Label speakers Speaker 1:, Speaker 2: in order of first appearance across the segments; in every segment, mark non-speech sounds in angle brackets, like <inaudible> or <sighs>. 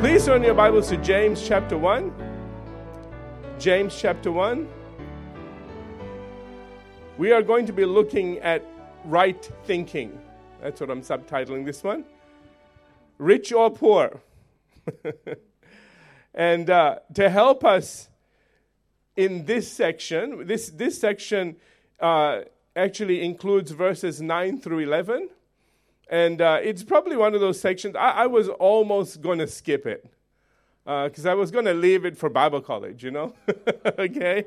Speaker 1: Please turn your Bibles to James chapter 1. James chapter 1. We are going to be looking at right thinking. That's what I'm subtitling this one. Rich or poor. <laughs> and uh, to help us in this section, this, this section uh, actually includes verses 9 through 11. And uh, it's probably one of those sections, I, I was almost going to skip it because uh, I was going to leave it for Bible college, you know? <laughs> okay?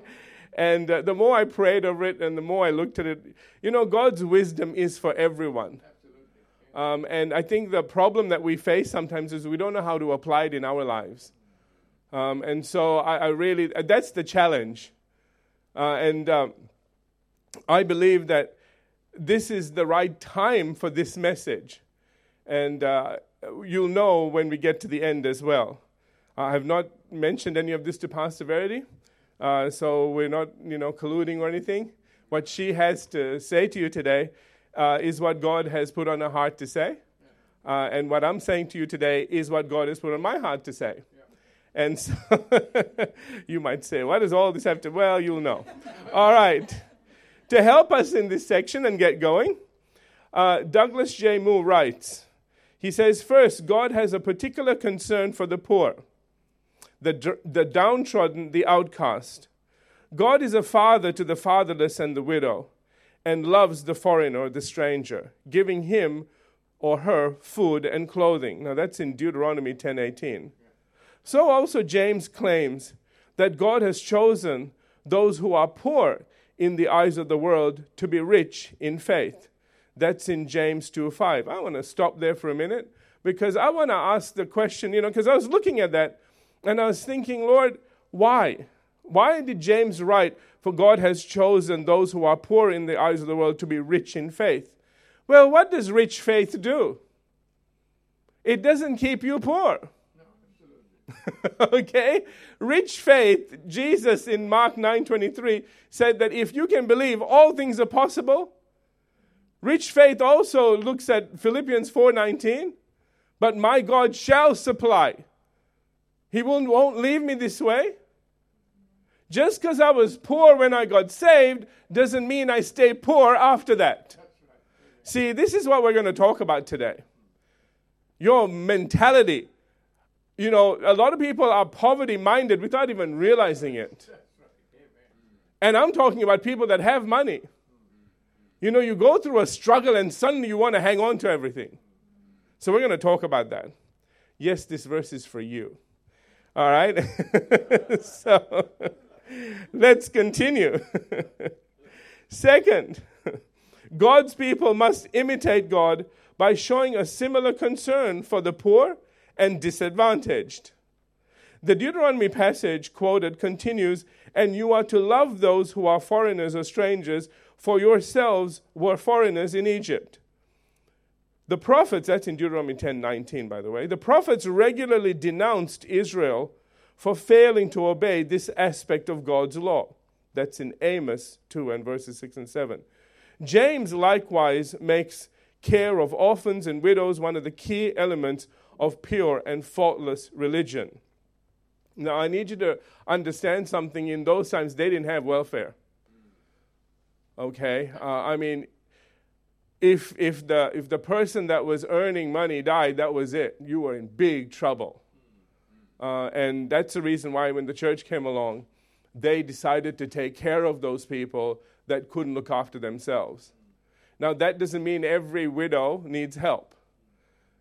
Speaker 1: And uh, the more I prayed over it and the more I looked at it, you know, God's wisdom is for everyone. Um, and I think the problem that we face sometimes is we don't know how to apply it in our lives. Um, and so I, I, really, that's the challenge. Uh, and um, I believe that this is the right time for this message. And uh, you'll know when we get to the end as well. I have not mentioned any of this to Pastor Verity, uh, so we're not, you know, colluding or anything. What she has to say to you today uh, is what God has put on her heart to say. Uh, and what I'm saying to you today is what God has put on my heart to say. And so <laughs> you might say, what does all this have to? Well, you'll know. all right to help us in this section and get going, uh, Douglas J. Moo writes, he says, First, God has a particular concern for the poor, the, the downtrodden, the outcast. God is a father to the fatherless and the widow, and loves the foreigner, the stranger, giving him or her food and clothing. Now that's in Deuteronomy 10:18. So also James claims that God has chosen those who are poor in the eyes of the world to be rich in faith. That's in James 2 5. I want to stop there for a minute because I want to ask the question, you know, because I was looking at that and I was thinking, Lord, why? Why did James write, For God has chosen those who are poor in the eyes of the world to be rich in faith? Well, what does rich faith do? It doesn't keep you poor. <laughs> okay? Rich faith, Jesus in Mark 9:23 said that if you can believe, all things are possible. Rich faith also looks at Philippians 4:19, but my God shall supply. He won't, won't leave me this way. Just because I was poor when I got saved doesn't mean I stay poor after that. See, this is what we're going to talk about today. Your mentality you know, a lot of people are poverty minded without even realizing it. And I'm talking about people that have money. You know, you go through a struggle and suddenly you want to hang on to everything. So we're going to talk about that. Yes, this verse is for you. All right? <laughs> so let's continue. <laughs> Second, God's people must imitate God by showing a similar concern for the poor and disadvantaged. The Deuteronomy passage quoted continues, and you are to love those who are foreigners or strangers, for yourselves were foreigners in Egypt. The prophets, that's in Deuteronomy 10 19, by the way, the prophets regularly denounced Israel for failing to obey this aspect of God's law. That's in Amos 2 and verses 6 and 7. James likewise makes care of orphans and widows one of the key elements of pure and faultless religion. Now, I need you to understand something. In those times, they didn't have welfare. Okay? Uh, I mean, if, if, the, if the person that was earning money died, that was it. You were in big trouble. Uh, and that's the reason why, when the church came along, they decided to take care of those people that couldn't look after themselves. Now, that doesn't mean every widow needs help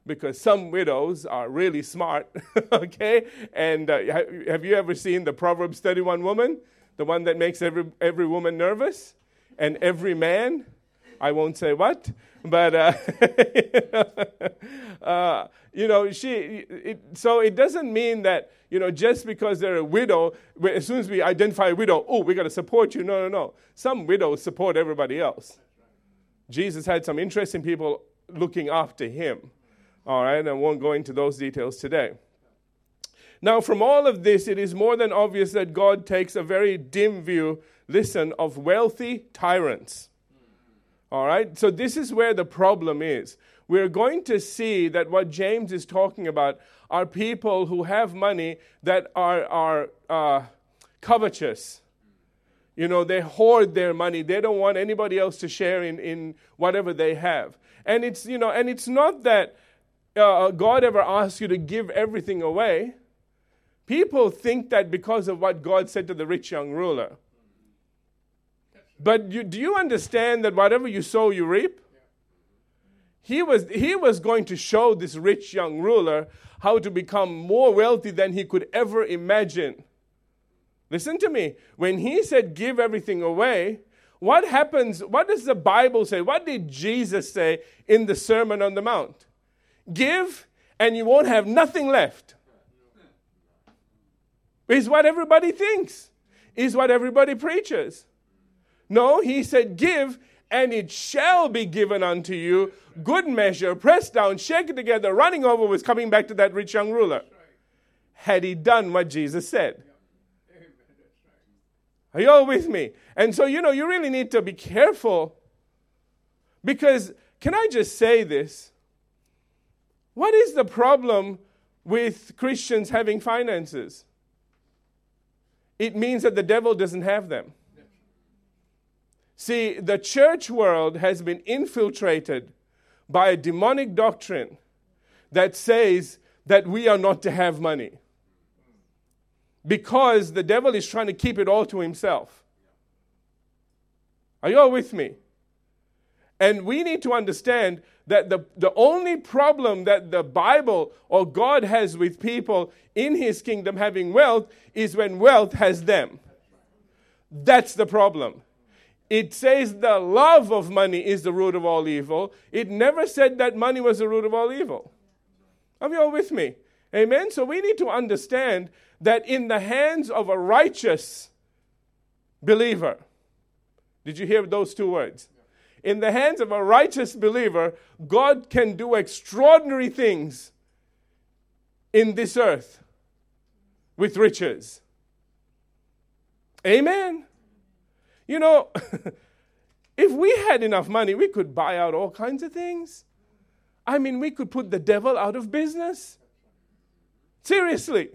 Speaker 1: because some widows are really smart, <laughs> okay? And uh, have you ever seen the Proverbs 31 woman? The one that makes every, every woman nervous? And every man? I won't say what, but uh, <laughs> uh, you know, she. It, so it doesn't mean that you know just because they're a widow, as soon as we identify a widow, oh, we got to support you. No, no, no. Some widows support everybody else. Jesus had some interesting people looking after him. All right, I won't go into those details today. Now, from all of this, it is more than obvious that God takes a very dim view, listen, of wealthy tyrants. All right? So, this is where the problem is. We're going to see that what James is talking about are people who have money that are, are uh, covetous. You know, they hoard their money. They don't want anybody else to share in, in whatever they have. And it's, you know, and it's not that uh, God ever asks you to give everything away. People think that because of what God said to the rich young ruler. But you, do you understand that whatever you sow, you reap? He was, he was going to show this rich young ruler how to become more wealthy than he could ever imagine. Listen to me. When he said, Give everything away, what happens? What does the Bible say? What did Jesus say in the Sermon on the Mount? Give, and you won't have nothing left. Is what everybody thinks, is what everybody preaches. No, he said, Give, and it shall be given unto you. Good measure, pressed down, shaken together, running over, was coming back to that rich young ruler. Had he done what Jesus said. Are you all with me? And so, you know, you really need to be careful because, can I just say this? What is the problem with Christians having finances? It means that the devil doesn't have them. See, the church world has been infiltrated by a demonic doctrine that says that we are not to have money because the devil is trying to keep it all to himself. Are you all with me? And we need to understand that the, the only problem that the Bible or God has with people in his kingdom having wealth is when wealth has them. That's the problem. It says the love of money is the root of all evil. It never said that money was the root of all evil. Are you all with me? Amen? So we need to understand that in the hands of a righteous believer, did you hear those two words? In the hands of a righteous believer, God can do extraordinary things in this earth with riches. Amen. You know, <laughs> if we had enough money, we could buy out all kinds of things. I mean, we could put the devil out of business. Seriously.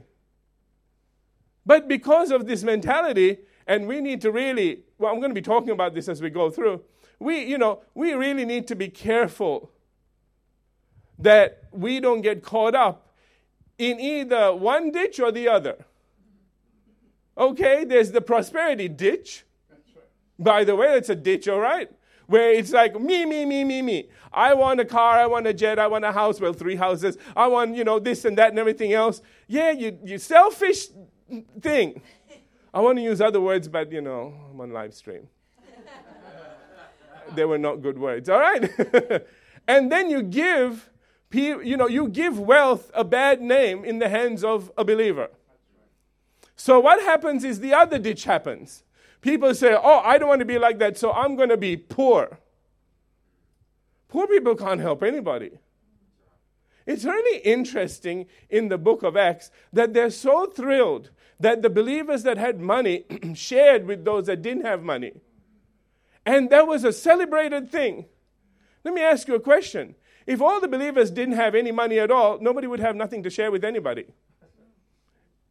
Speaker 1: But because of this mentality, and we need to really, well, I'm going to be talking about this as we go through. We, you know, we really need to be careful that we don't get caught up in either one ditch or the other. Okay, there's the prosperity ditch, by the way, it's a ditch, all right? Where it's like me, me, me, me, me. I want a car, I want a jet, I want a house, well, three houses. I want, you know, this and that and everything else. Yeah, you, you selfish thing. I want to use other words, but, you know, I'm on live stream. They were not good words, all right? <laughs> and then you give, you know, you give wealth a bad name in the hands of a believer. So what happens is the other ditch happens. People say, Oh, I don't want to be like that, so I'm going to be poor. Poor people can't help anybody. It's really interesting in the book of Acts that they're so thrilled that the believers that had money <clears throat> shared with those that didn't have money. And that was a celebrated thing. Let me ask you a question. If all the believers didn't have any money at all, nobody would have nothing to share with anybody.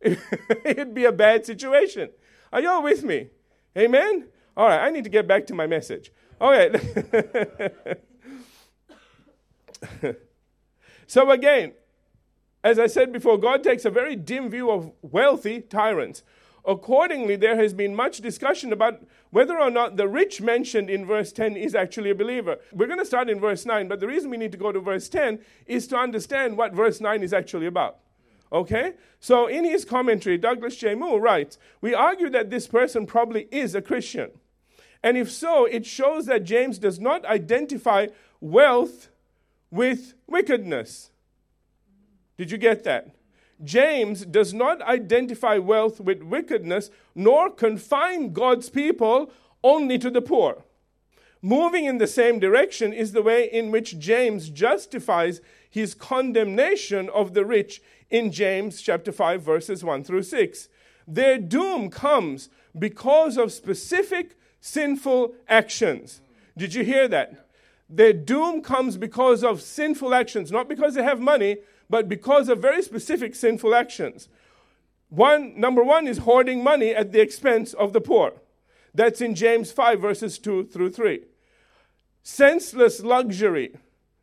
Speaker 1: <laughs> It'd be a bad situation. Are you all with me? Amen? All right, I need to get back to my message. All right. <laughs> so, again, as I said before, God takes a very dim view of wealthy tyrants. Accordingly, there has been much discussion about whether or not the rich mentioned in verse 10 is actually a believer. We're going to start in verse 9, but the reason we need to go to verse 10 is to understand what verse 9 is actually about. Okay? So in his commentary, Douglas J. Moo writes We argue that this person probably is a Christian. And if so, it shows that James does not identify wealth with wickedness. Did you get that? James does not identify wealth with wickedness, nor confine God's people only to the poor. Moving in the same direction is the way in which James justifies his condemnation of the rich in James chapter 5 verses 1 through 6. Their doom comes because of specific sinful actions. Did you hear that? Their doom comes because of sinful actions, not because they have money, but because of very specific sinful actions. One, number one is hoarding money at the expense of the poor. That's in James 5, verses 2 through 3. Senseless luxury.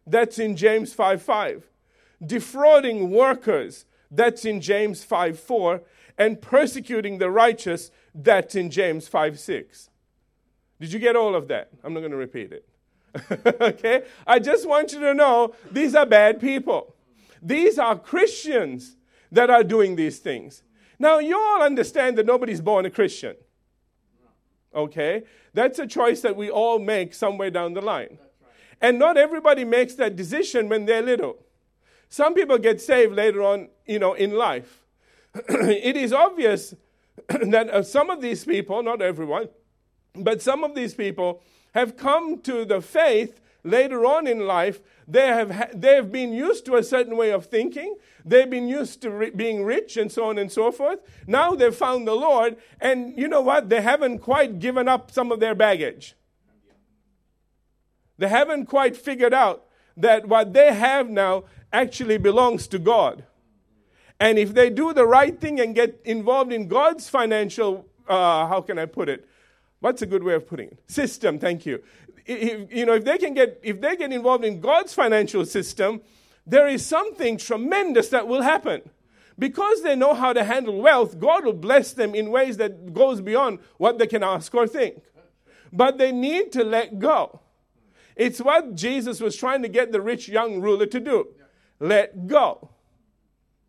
Speaker 1: That's in James 5 5. Defrauding workers. That's in James 5 4. And persecuting the righteous. That's in James 5 6. Did you get all of that? I'm not going to repeat it. <laughs> okay? I just want you to know these are bad people. These are Christians that are doing these things. Now, you all understand that nobody's born a Christian. Okay? That's a choice that we all make somewhere down the line. And not everybody makes that decision when they're little. Some people get saved later on, you know, in life. <clears throat> it is obvious <clears throat> that uh, some of these people, not everyone, but some of these people have come to the faith later on in life. They have, they have been used to a certain way of thinking. They've been used to ri- being rich and so on and so forth. Now they've found the Lord, and you know what? They haven't quite given up some of their baggage. They haven't quite figured out that what they have now actually belongs to God. And if they do the right thing and get involved in God's financial, uh, how can I put it? What's a good way of putting it? System, thank you. If, you know, if they can get, if they get involved in God's financial system, there is something tremendous that will happen. Because they know how to handle wealth, God will bless them in ways that goes beyond what they can ask or think. But they need to let go. It's what Jesus was trying to get the rich young ruler to do. Let go.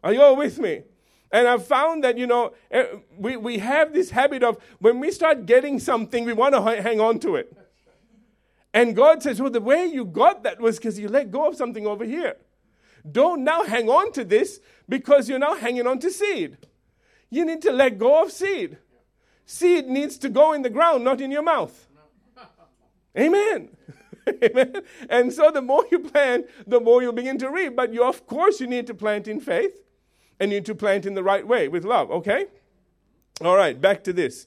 Speaker 1: Are you all with me? And I've found that, you know, eh, we, we have this habit of when we start getting something, we want to hang on to it. And God says, well, the way you got that was because you let go of something over here. Don't now hang on to this because you're now hanging on to seed. You need to let go of seed. Seed needs to go in the ground, not in your mouth. Amen. <laughs> Amen. And so the more you plant, the more you'll begin to reap. But you, of course, you need to plant in faith and you need to plant in the right way with love, okay? All right, back to this.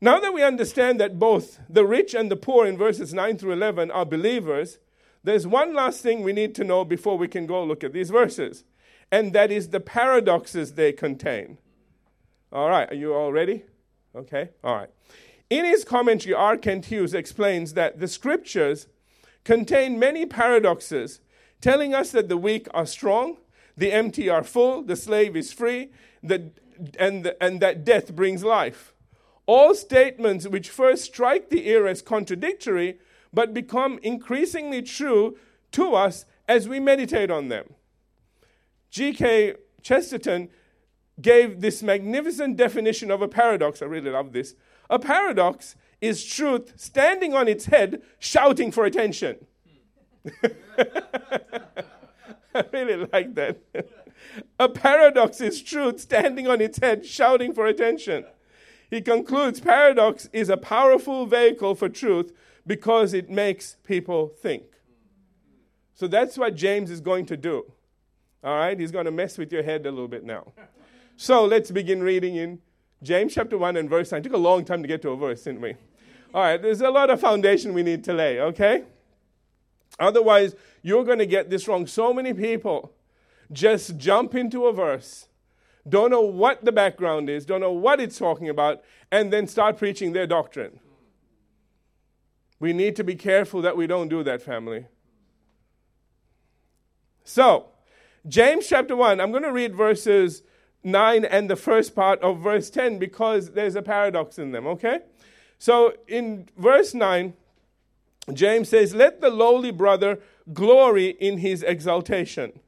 Speaker 1: Now that we understand that both the rich and the poor in verses 9 through 11 are believers, there's one last thing we need to know before we can go look at these verses, and that is the paradoxes they contain. All right, are you all ready? Okay, all right. In his commentary, R. Kent Hughes explains that the scriptures contain many paradoxes telling us that the weak are strong, the empty are full, the slave is free, the, and, the, and that death brings life. All statements which first strike the ear as contradictory, but become increasingly true to us as we meditate on them. G.K. Chesterton gave this magnificent definition of a paradox. I really love this. A paradox is truth standing on its head, shouting for attention. <laughs> I really like that. <laughs> a paradox is truth standing on its head, shouting for attention. He concludes paradox is a powerful vehicle for truth because it makes people think. So that's what James is going to do. All right? He's going to mess with your head a little bit now. So let's begin reading in James chapter 1 and verse 9. It took a long time to get to a verse, didn't we? All right, there's a lot of foundation we need to lay, okay? Otherwise, you're going to get this wrong. So many people just jump into a verse, don't know what the background is, don't know what it's talking about, and then start preaching their doctrine. We need to be careful that we don't do that, family. So, James chapter 1, I'm going to read verses 9 and the first part of verse 10 because there's a paradox in them, okay? So, in verse 9, James says, Let the lowly brother glory in his exaltation.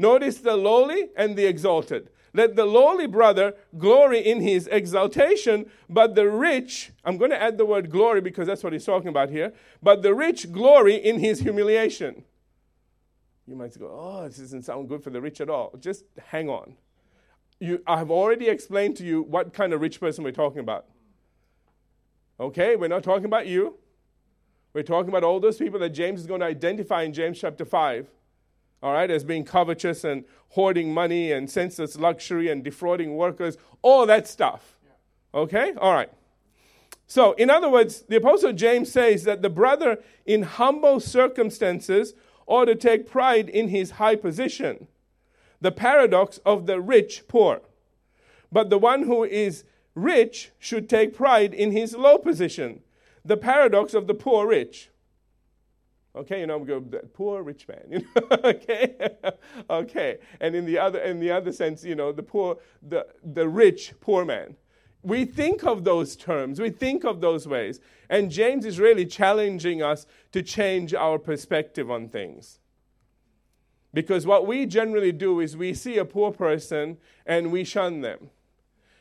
Speaker 1: Notice the lowly and the exalted. Let the lowly brother glory in his exaltation, but the rich, I'm going to add the word glory because that's what he's talking about here, but the rich glory in his humiliation. You might go, oh, this doesn't sound good for the rich at all. Just hang on. You, I have already explained to you what kind of rich person we're talking about. Okay, we're not talking about you. We're talking about all those people that James is going to identify in James chapter 5, all right, as being covetous and hoarding money and senseless luxury and defrauding workers, all that stuff. Okay, all right. So, in other words, the Apostle James says that the brother in humble circumstances ought to take pride in his high position. The paradox of the rich poor. But the one who is rich should take pride in his low position. The paradox of the poor rich. Okay, you know, we go poor rich man. <laughs> You know? okay, okay, and in the other, in the other sense, you know, the poor, the the rich poor man. We think of those terms, we think of those ways, and James is really challenging us to change our perspective on things. Because what we generally do is we see a poor person and we shun them.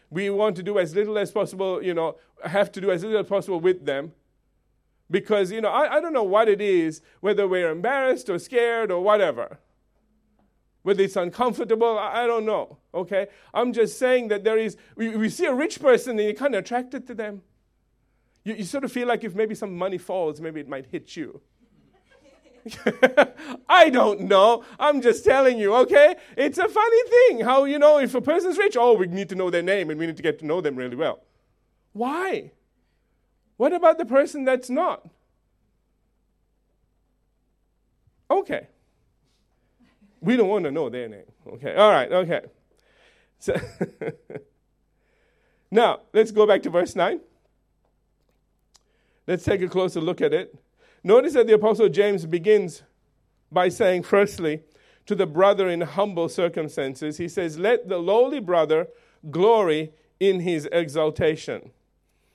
Speaker 1: We want to do as little as possible, you know, have to do as little as possible with them because, you know, I, I don't know what it is, whether we're embarrassed or scared or whatever. Whether it's uncomfortable, I, I don't know. Okay? I'm just saying that there is, we, we see a rich person and you're kind of attracted to them. You, you sort of feel like if maybe some money falls, maybe it might hit you. <laughs> I don't know. I'm just telling you, okay? It's a funny thing how, you know, if a person's rich, oh, we need to know their name and we need to get to know them really well. Why? What about the person that's not? Okay. We don't want to know their name. Okay. All right. Okay. So <laughs> now, let's go back to verse 9. Let's take a closer look at it. Notice that the Apostle James begins by saying, firstly, to the brother in humble circumstances, he says, Let the lowly brother glory in his exaltation.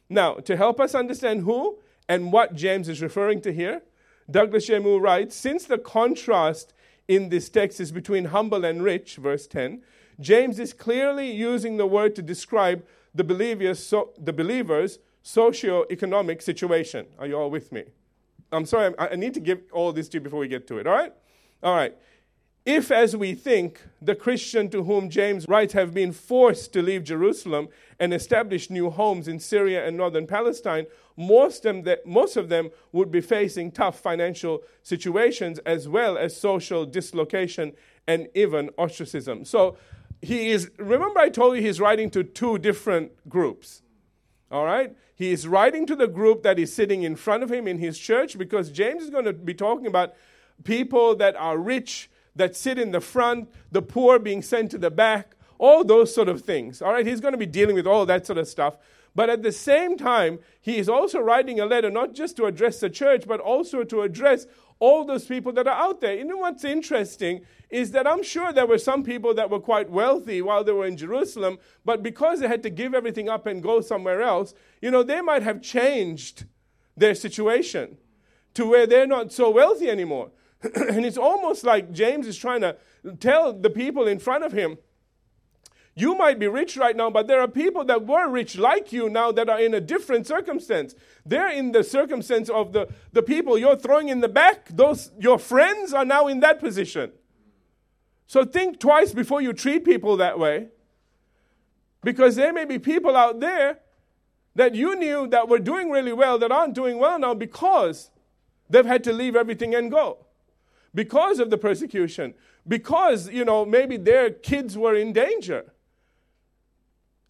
Speaker 1: Now, to help us understand who and what James is referring to here, Douglas. Moo writes Since the contrast in this text is between humble and rich, verse 10, James is clearly using the word to describe the believers, so, the believers' socio-economic situation. Are you all with me? I'm sorry, I, I need to give all this to you before we get to it, all right? All right. If, as we think, the Christian to whom James writes have been forced to leave Jerusalem and establish new homes in Syria and northern Palestine, most of, them, most of them would be facing tough financial situations as well as social dislocation and even ostracism. So he is, remember, I told you he's writing to two different groups. All right? He is writing to the group that is sitting in front of him in his church because James is going to be talking about people that are rich that sit in the front, the poor being sent to the back, all those sort of things. All right, he's going to be dealing with all that sort of stuff. But at the same time, he is also writing a letter not just to address the church, but also to address all those people that are out there. You know what's interesting is that I'm sure there were some people that were quite wealthy while they were in Jerusalem, but because they had to give everything up and go somewhere else, you know, they might have changed their situation to where they're not so wealthy anymore. <clears throat> and it's almost like James is trying to tell the people in front of him, you might be rich right now, but there are people that were rich like you now that are in a different circumstance. They're in the circumstance of the, the people you're throwing in the back. Those your friends are now in that position. So think twice before you treat people that way. Because there may be people out there that you knew that were doing really well that aren't doing well now because they've had to leave everything and go because of the persecution, because, you know, maybe their kids were in danger.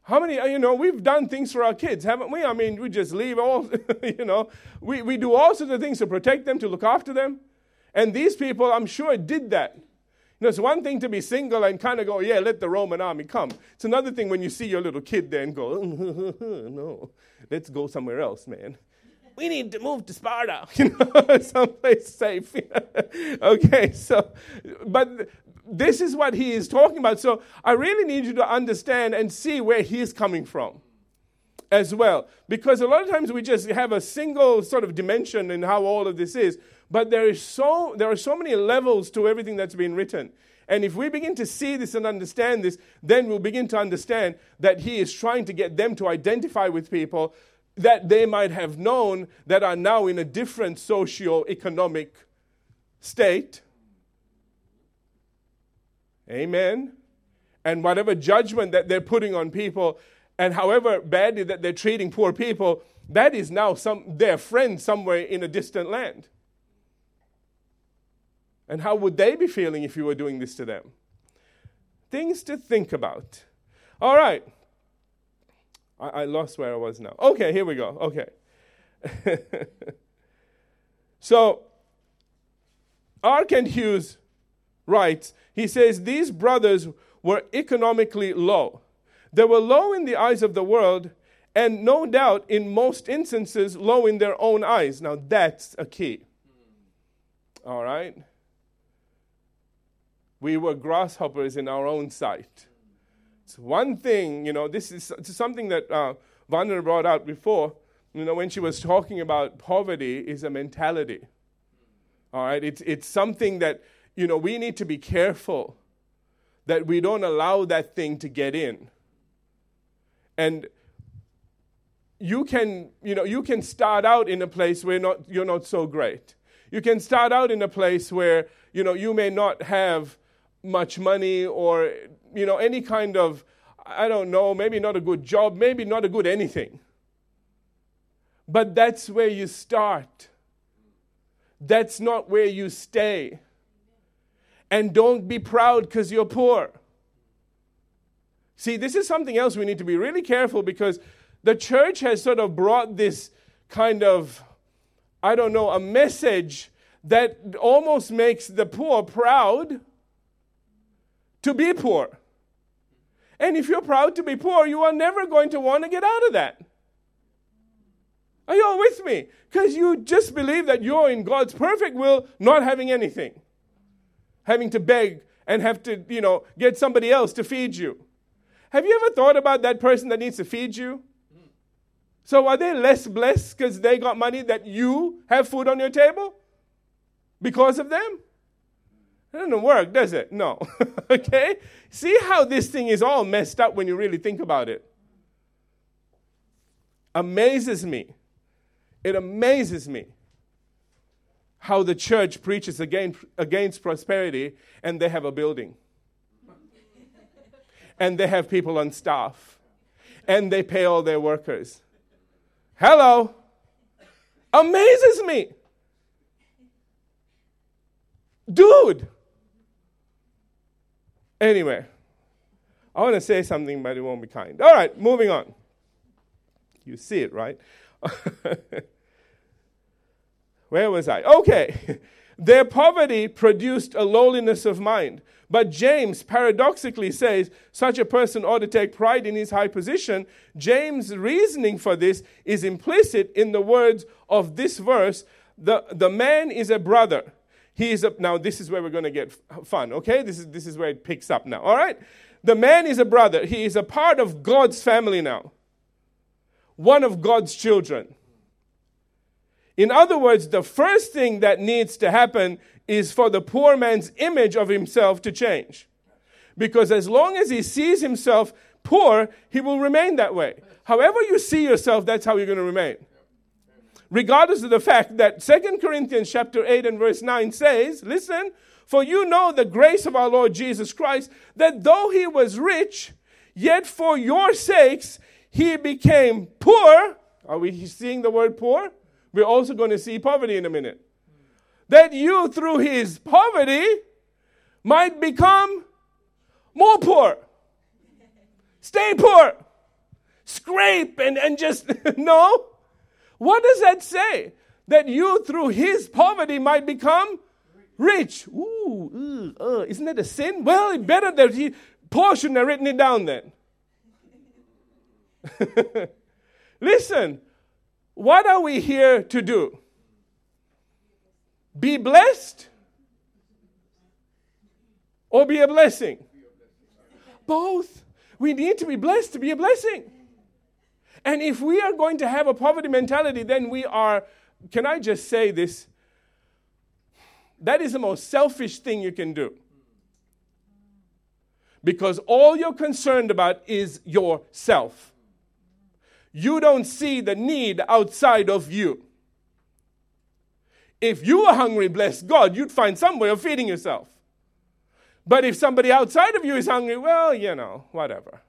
Speaker 1: How many, you know, we've done things for our kids, haven't we? I mean, we just leave all, <laughs> you know, we, we do all sorts of things to protect them, to look after them. And these people, I'm sure, did that. You know, it's one thing to be single and kind of go, yeah, let the Roman army come. It's another thing when you see your little kid there and go, <laughs> no, let's go somewhere else, man we need to move to Sparta, <laughs> you know, <laughs> someplace safe. <laughs> okay, so, but this is what he is talking about. So I really need you to understand and see where he is coming from as well. Because a lot of times we just have a single sort of dimension in how all of this is, but there, is so, there are so many levels to everything that's been written. And if we begin to see this and understand this, then we'll begin to understand that he is trying to get them to identify with people that they might have known that are now in a different socio-economic state. Amen. And whatever judgment that they're putting on people, and however badly that they're treating poor people, that is now some their friend somewhere in a distant land. And how would they be feeling if you were doing this to them? Things to think about. All right. I, I lost where I was now. Okay, here we go. Okay. <laughs> so, R. Kent Hughes writes, he says, These brothers were economically low. They were low in the eyes of the world, and no doubt, in most instances, low in their own eyes. Now, that's a key. All right? We were grasshoppers in our own sight. One thing, you know, this is, this is something that uh, Vandana brought out before, you know, when she was talking about poverty, is a mentality. All right? It's, it's something that, you know, we need to be careful that we don't allow that thing to get in. And you can, you know, you can start out in a place where not, you're not so great. You can start out in a place where, you know, you may not have much money or, you know, any kind of, I don't know, maybe not a good job, maybe not a good anything. But that's where you start. That's not where you stay. And don't be proud because you're poor. See, this is something else we need to be really careful because the church has sort of brought this kind of, I don't know, a message that almost makes the poor proud to be poor. And if you're proud to be poor, you are never going to want to get out of that. Are you all with me? Because you just believe that you're in God's perfect will, not having anything, having to beg and have to, you know, get somebody else to feed you. Have you ever thought about that person that needs to feed you? So are they less blessed because they got money that you have food on your table? Because of them? It doesn't work, does it? No. <laughs> okay? See how this thing is all messed up when you really think about it. Amazes me. It amazes me how the church preaches against, against prosperity and they have a building. and they have people on staff. And they pay all their workers. Hello. Amazes me. Dude. Anyway, I want to say something, but it won't be kind. All right, moving on. You see it, right? <laughs> Where was I? Okay. <laughs> Their poverty produced a lowliness of mind. But James paradoxically says such a person ought to take pride in his high position. James' reasoning for this is implicit in the words of this verse the, the man is a brother. He is a, now this is where we're going to get fun, okay? This is, this is where it picks up now, all right? The man is a brother. He is a part of God's family now, one of God's children. In other words, the first thing that needs to happen is for the poor man's image of himself to change. Because as long as he sees himself poor, he will remain that way. However, you see yourself, that's how you're going to remain. Regardless of the fact that 2 Corinthians chapter 8 and verse 9 says, listen, for you know the grace of our Lord Jesus Christ, that though he was rich, yet for your sakes he became poor. Are we seeing the word poor? We're also going to see poverty in a minute. That you, through his poverty, might become more poor. Stay poor. Scrape and, and just, <laughs> no. What does that say? That you, through his poverty, might become rich. Ooh, uh, isn't that a sin? Well, better that he, Paul shouldn't have written it down then. <laughs> Listen, what are we here to do? Be blessed or be a blessing? Both. We need to be blessed to be a blessing. And if we are going to have a poverty mentality, then we are, can I just say this? That is the most selfish thing you can do. Because all you're concerned about is yourself you don't see the need outside of you. If you were hungry, bless God, you'd find some way of feeding yourself. But if somebody outside of you is hungry, well, you know, whatever.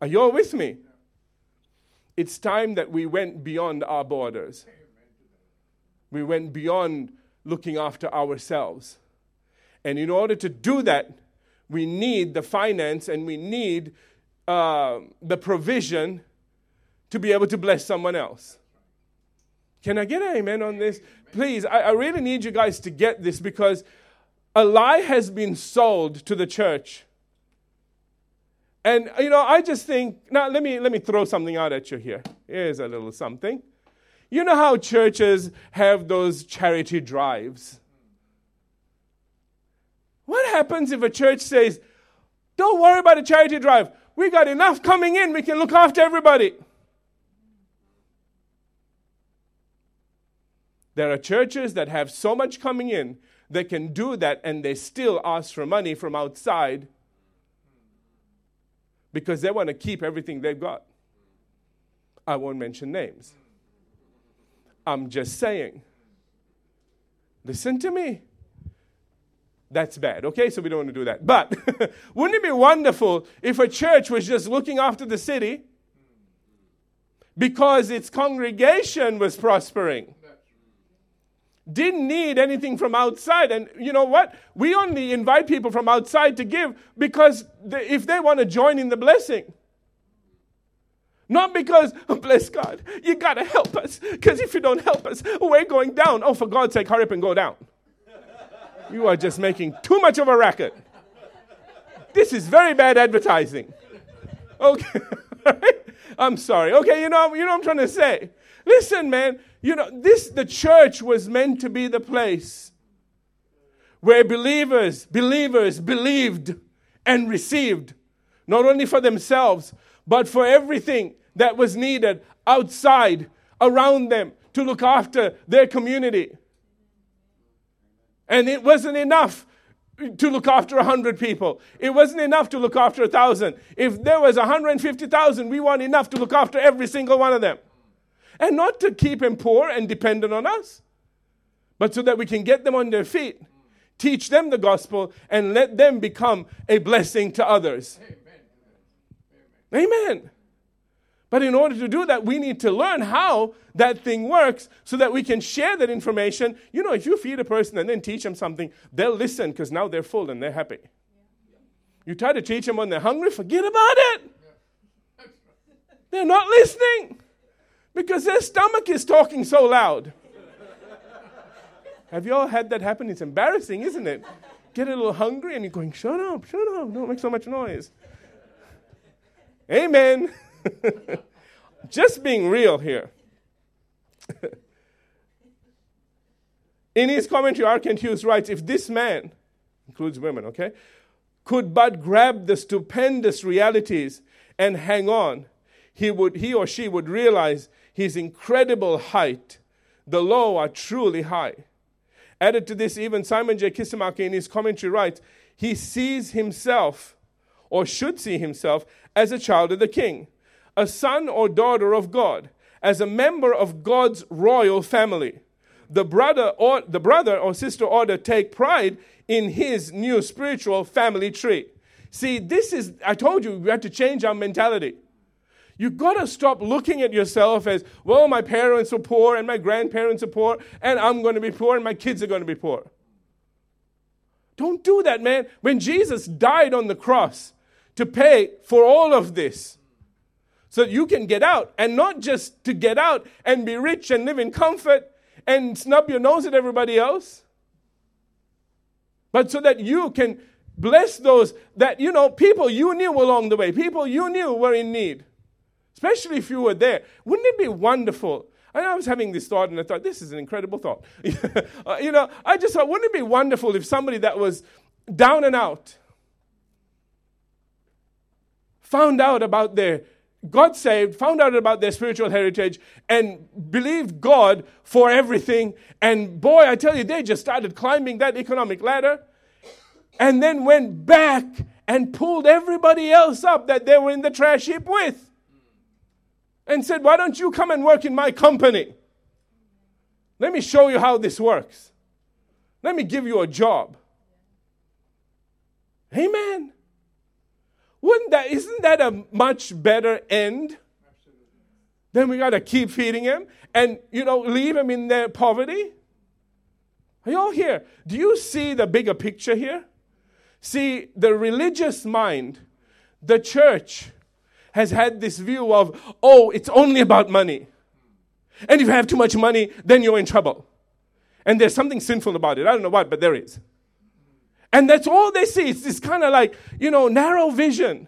Speaker 1: Are you all with me? It's time that we went beyond our borders. We went beyond looking after ourselves. And in order to do that, we need the finance and we need uh, the provision to be able to bless someone else. Can I get an amen on this? Please, I, I really need you guys to get this because a lie has been sold to the church. And you know, I just think now let me let me throw something out at you here. Here's a little something. You know how churches have those charity drives? What happens if a church says, Don't worry about the charity drive. We got enough coming in, we can look after everybody. There are churches that have so much coming in, they can do that and they still ask for money from outside because they want to keep everything they've got. I won't mention names. I'm just saying. Listen to me. That's bad, okay? So we don't want to do that. But <laughs> wouldn't it be wonderful if a church was just looking after the city because its congregation was prospering? Didn't need anything from outside. And you know what? We only invite people from outside to give because they, if they want to join in the blessing. Not because, <laughs> oh, bless God, you got to help us. Because if you don't help us, we're going down. Oh, for God's sake, hurry up and go down. You are just making too much of a racket. This is very bad advertising. Okay. <laughs> I'm sorry. Okay, you know, you know what I'm trying to say. Listen, man, you know, this the church was meant to be the place where believers, believers believed and received, not only for themselves, but for everything that was needed outside, around them, to look after their community. And it wasn't enough to look after 100 people. It wasn't enough to look after 1,000. If there was 150,000, we want enough to look after every single one of them. And not to keep them poor and dependent on us, but so that we can get them on their feet, teach them the gospel, and let them become a blessing to others. Amen. Amen. But in order to do that, we need to learn how that thing works so that we can share that information. You know, if you feed a person and then teach them something, they'll listen because now they're full and they're happy. You try to teach them when they're hungry, forget about it. They're not listening because their stomach is talking so loud. Have you all had that happen? It's embarrassing, isn't it? Get a little hungry and you're going, shut up, shut up, don't make so much noise. Amen. <laughs> Just being real here. <laughs> In his commentary, R. Kent Hughes writes if this man, includes women, okay, could but grab the stupendous realities and hang on, he, would, he or she would realize his incredible height. The low are truly high. Added to this, even Simon J. Kistemaker in his commentary writes, he sees himself, or should see himself, as a child of the king a son or daughter of God, as a member of God's royal family. The brother or the brother or sister ought to take pride in his new spiritual family tree. See, this is I told you we have to change our mentality. You gotta stop looking at yourself as, well, my parents are poor and my grandparents are poor, and I'm gonna be poor and my kids are gonna be poor. Don't do that, man. When Jesus died on the cross to pay for all of this, so you can get out and not just to get out and be rich and live in comfort and snub your nose at everybody else, but so that you can bless those that, you know, people you knew along the way, people you knew were in need, especially if you were there. Wouldn't it be wonderful? I was having this thought and I thought, this is an incredible thought. <laughs> uh, you know, I just thought, wouldn't it be wonderful if somebody that was down and out found out about their God saved, found out about their spiritual heritage, and believed God for everything. And boy, I tell you, they just started climbing that economic ladder and then went back and pulled everybody else up that they were in the trash heap with and said, Why don't you come and work in my company? Let me show you how this works. Let me give you a job. Amen. Wouldn't that, isn't that a much better end? Then we got to keep feeding him and, you know, leave him in their poverty? Are you all here? Do you see the bigger picture here? See, the religious mind, the church, has had this view of, oh, it's only about money. And if you have too much money, then you're in trouble. And there's something sinful about it. I don't know what, but there is. And that's all they see. It's this kind of like, you know, narrow vision.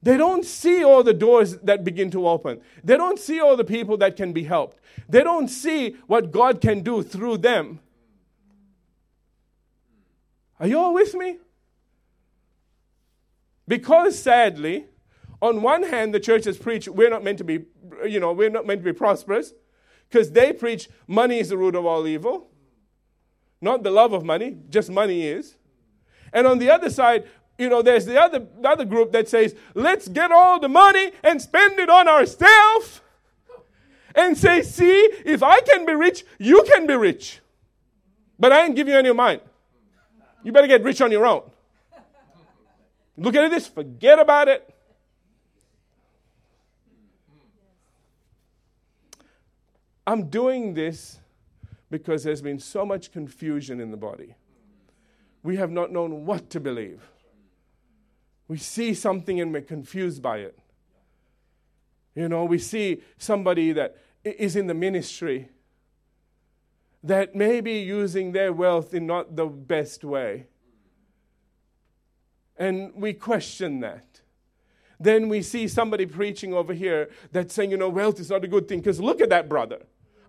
Speaker 1: They don't see all the doors that begin to open. They don't see all the people that can be helped. They don't see what God can do through them. Are you all with me? Because sadly, on one hand, the church has preached we're not meant to be, you know, we're not meant to be prosperous because they preach money is the root of all evil. Not the love of money, just money is. And on the other side, you know, there's the other, the other group that says, let's get all the money and spend it on ourselves. And say, see, if I can be rich, you can be rich. But I ain't giving you any of mine. You better get rich on your own. Look at this, forget about it. I'm doing this because there's been so much confusion in the body. We have not known what to believe. We see something and we're confused by it. You know, we see somebody that is in the ministry that may be using their wealth in not the best way. And we question that. Then we see somebody preaching over here that's saying, you know, wealth is not a good thing because look at that brother.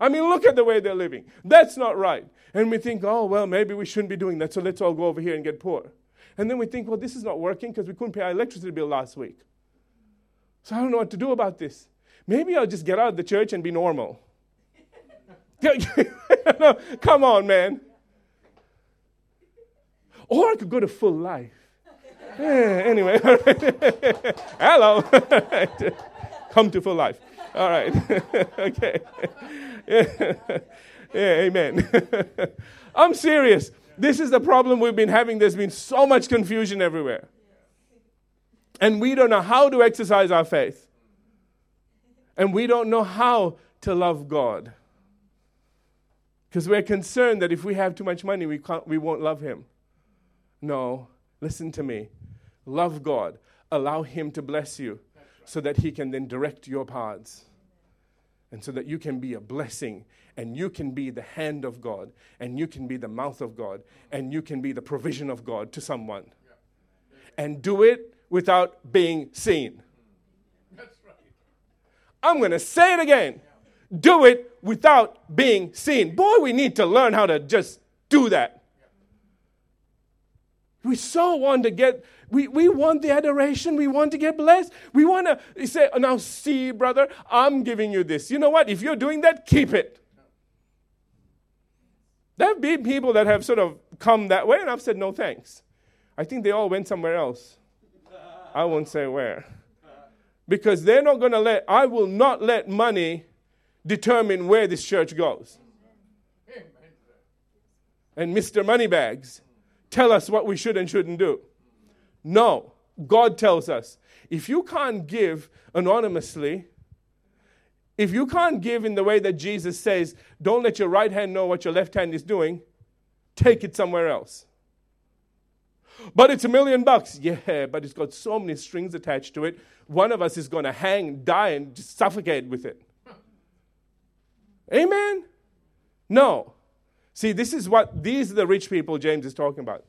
Speaker 1: I mean, look at the way they're living. That's not right. And we think, oh, well, maybe we shouldn't be doing that, so let's all go over here and get poor. And then we think, well, this is not working because we couldn't pay our electricity bill last week. So I don't know what to do about this. Maybe I'll just get out of the church and be normal. <laughs> Come on, man. Or I could go to full life. Yeah, anyway, <laughs> hello. <laughs> Come to full life. All right. okay. <laughs> Yeah. amen. <laughs> I'm serious. This is the problem we've been having. There's been so much confusion everywhere. And we don't know how to exercise our faith. And we don't know how to love God. Because we're concerned that if we have too much money, we, can't, we won't love Him. No, listen to me. Love God. Allow Him to bless you so that He can then direct your paths and so that you can be a blessing and you can be the hand of God and you can be the mouth of God and you can be the provision of God to someone. And do it without being seen. That's right. I'm going to say it again. Do it without being seen. Boy, we need to learn how to just do that. We so want to get we, we want the adoration. We want to get blessed. We want to say, now, see, brother, I'm giving you this. You know what? If you're doing that, keep it. There have been people that have sort of come that way, and I've said, no thanks. I think they all went somewhere else. I won't say where. Because they're not going to let, I will not let money determine where this church goes. And Mr. Moneybags tell us what we should and shouldn't do. No. God tells us if you can't give anonymously, if you can't give in the way that Jesus says, don't let your right hand know what your left hand is doing, take it somewhere else. But it's a million bucks. Yeah, but it's got so many strings attached to it. One of us is going to hang, die, and just suffocate with it. Amen? No. See, this is what, these are the rich people James is talking about.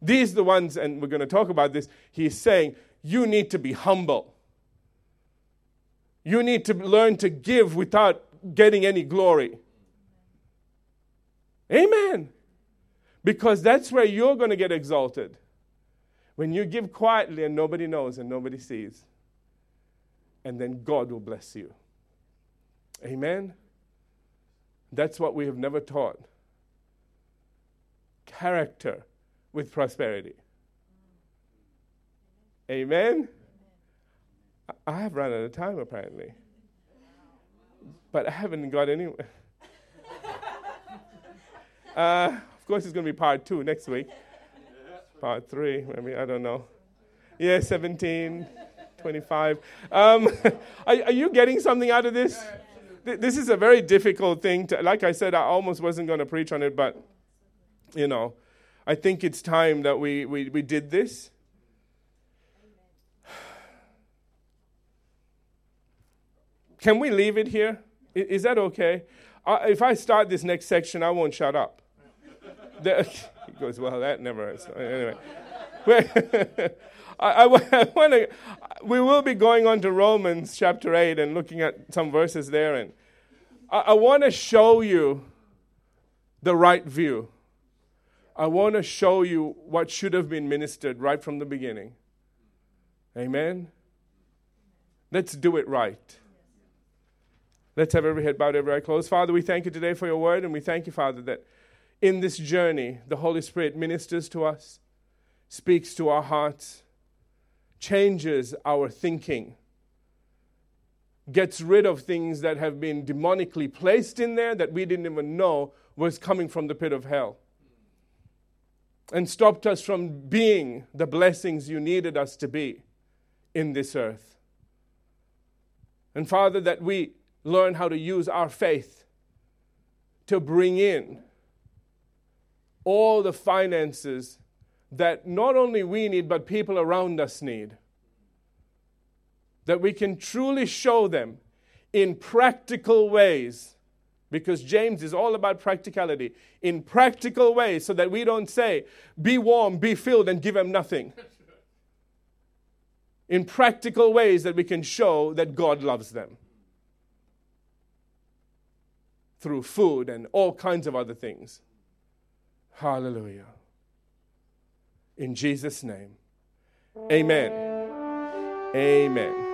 Speaker 1: These are the ones, and we're going to talk about this. He's saying, you need to be humble. You need to learn to give without getting any glory. Amen. Because that's where you're going to get exalted. When you give quietly and nobody knows and nobody sees. And then God will bless you. Amen. That's what we have never taught. Character with prosperity. Amen? I have run out of time apparently. But I haven't got anywhere. <laughs> Uh, of course, it's going to be part two next week. Part three, maybe, I don't know. Yeah, 17, 25. Um, <laughs> are, are, you getting something out of this? This is a very difficult thing to, like I said, I almost wasn't going to preach on it, but, you know, I think it's time that we, we, we did this. <sighs> Can we leave it here? Is that okay? if I start this next section, I won't shut up. <laughs> <laughs> he goes, Well, that never is. Anyway. <laughs> I, I, I want to, we will be going on to Romans chapter 8 and looking at some verses there. And I, I want to show you the right view. I want to show you what should have been ministered right from the beginning. Amen? Let's do it right. Let's have every head bowed, every eye closed. Father, we thank you today for your word, and we thank you, Father, that in this journey, the Holy Spirit ministers to us, speaks to our hearts, changes our thinking, gets rid of things that have been demonically placed in there that we didn't even know was coming from the pit of hell, and stopped us from being the blessings you needed us to be in this earth. And Father, that we learn how to use our faith to bring in all the finances that not only we need, but people around us need. That we can truly show them in practical ways, because James is all about practicality, in practical ways, so that we don't say, be warm, be filled, and give them nothing. <laughs> In practical ways that we can show that God loves them through food and all kinds of other things. Hallelujah. In Jesus' name, amen. Amen.